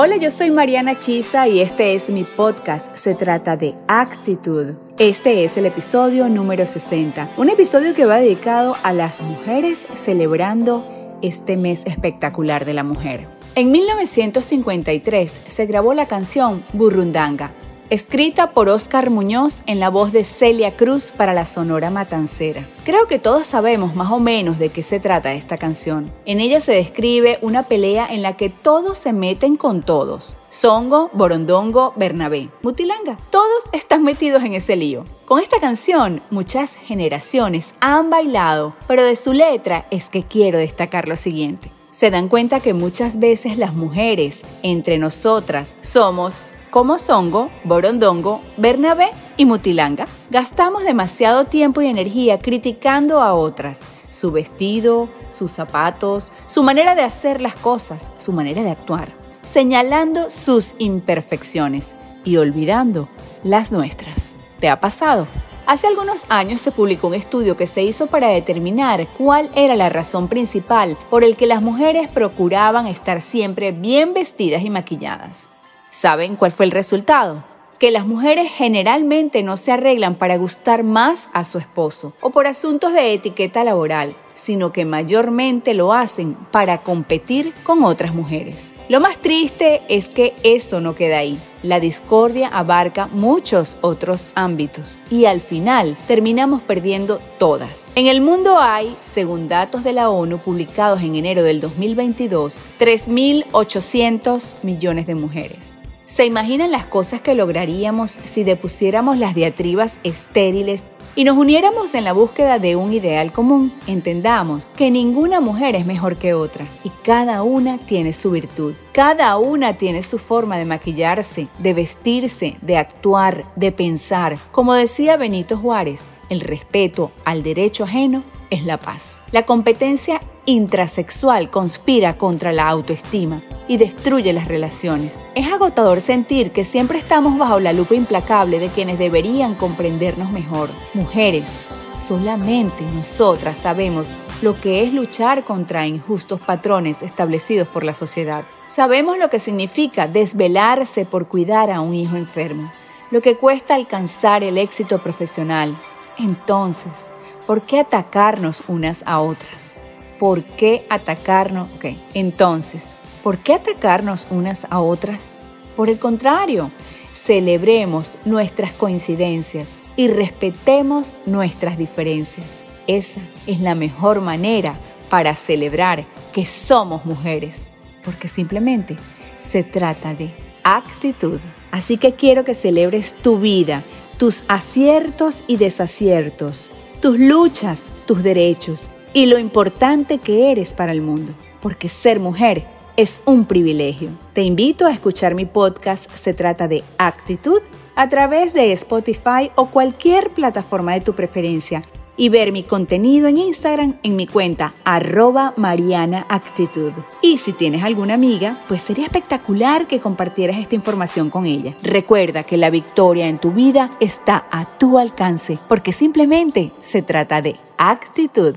Hola, yo soy Mariana Chisa y este es mi podcast. Se trata de actitud. Este es el episodio número 60, un episodio que va dedicado a las mujeres celebrando este mes espectacular de la mujer. En 1953 se grabó la canción Burrundanga, escrita por Oscar Muñoz en la voz de Celia Cruz para la Sonora Matancera. Creo que todos sabemos más o menos de qué se trata esta canción. En ella se describe una pelea en la que todos se meten con todos. Songo, Borondongo, Bernabé, Mutilanga. Todos están metidos en ese lío. Con esta canción, muchas generaciones han bailado, pero de su letra es que quiero destacar lo siguiente se dan cuenta que muchas veces las mujeres, entre nosotras, somos como Songo, Borondongo, Bernabé y Mutilanga, gastamos demasiado tiempo y energía criticando a otras, su vestido, sus zapatos, su manera de hacer las cosas, su manera de actuar, señalando sus imperfecciones y olvidando las nuestras. ¿Te ha pasado? Hace algunos años se publicó un estudio que se hizo para determinar cuál era la razón principal por el que las mujeres procuraban estar siempre bien vestidas y maquilladas. ¿Saben cuál fue el resultado? Que las mujeres generalmente no se arreglan para gustar más a su esposo o por asuntos de etiqueta laboral, sino que mayormente lo hacen para competir con otras mujeres. Lo más triste es que eso no queda ahí. La discordia abarca muchos otros ámbitos y al final terminamos perdiendo todas. En el mundo hay, según datos de la ONU publicados en enero del 2022, 3.800 millones de mujeres. ¿Se imaginan las cosas que lograríamos si depusiéramos las diatribas estériles y nos uniéramos en la búsqueda de un ideal común? Entendamos que ninguna mujer es mejor que otra y cada una tiene su virtud. Cada una tiene su forma de maquillarse, de vestirse, de actuar, de pensar. Como decía Benito Juárez, el respeto al derecho ajeno es la paz. La competencia intrasexual conspira contra la autoestima y destruye las relaciones. Es agotador sentir que siempre estamos bajo la lupa implacable de quienes deberían comprendernos mejor. Mujeres, solamente nosotras sabemos lo que es luchar contra injustos patrones establecidos por la sociedad. Sabemos lo que significa desvelarse por cuidar a un hijo enfermo, lo que cuesta alcanzar el éxito profesional. Entonces, ¿por qué atacarnos unas a otras? ¿Por qué atacarnos? Ok, entonces, ¿por qué atacarnos unas a otras? Por el contrario, celebremos nuestras coincidencias y respetemos nuestras diferencias. Esa es la mejor manera para celebrar que somos mujeres, porque simplemente se trata de actitud. Así que quiero que celebres tu vida, tus aciertos y desaciertos, tus luchas, tus derechos y lo importante que eres para el mundo, porque ser mujer es un privilegio. Te invito a escuchar mi podcast Se trata de actitud a través de Spotify o cualquier plataforma de tu preferencia y ver mi contenido en Instagram en mi cuenta arroba Mariana Actitud. Y si tienes alguna amiga, pues sería espectacular que compartieras esta información con ella. Recuerda que la victoria en tu vida está a tu alcance porque simplemente se trata de actitud.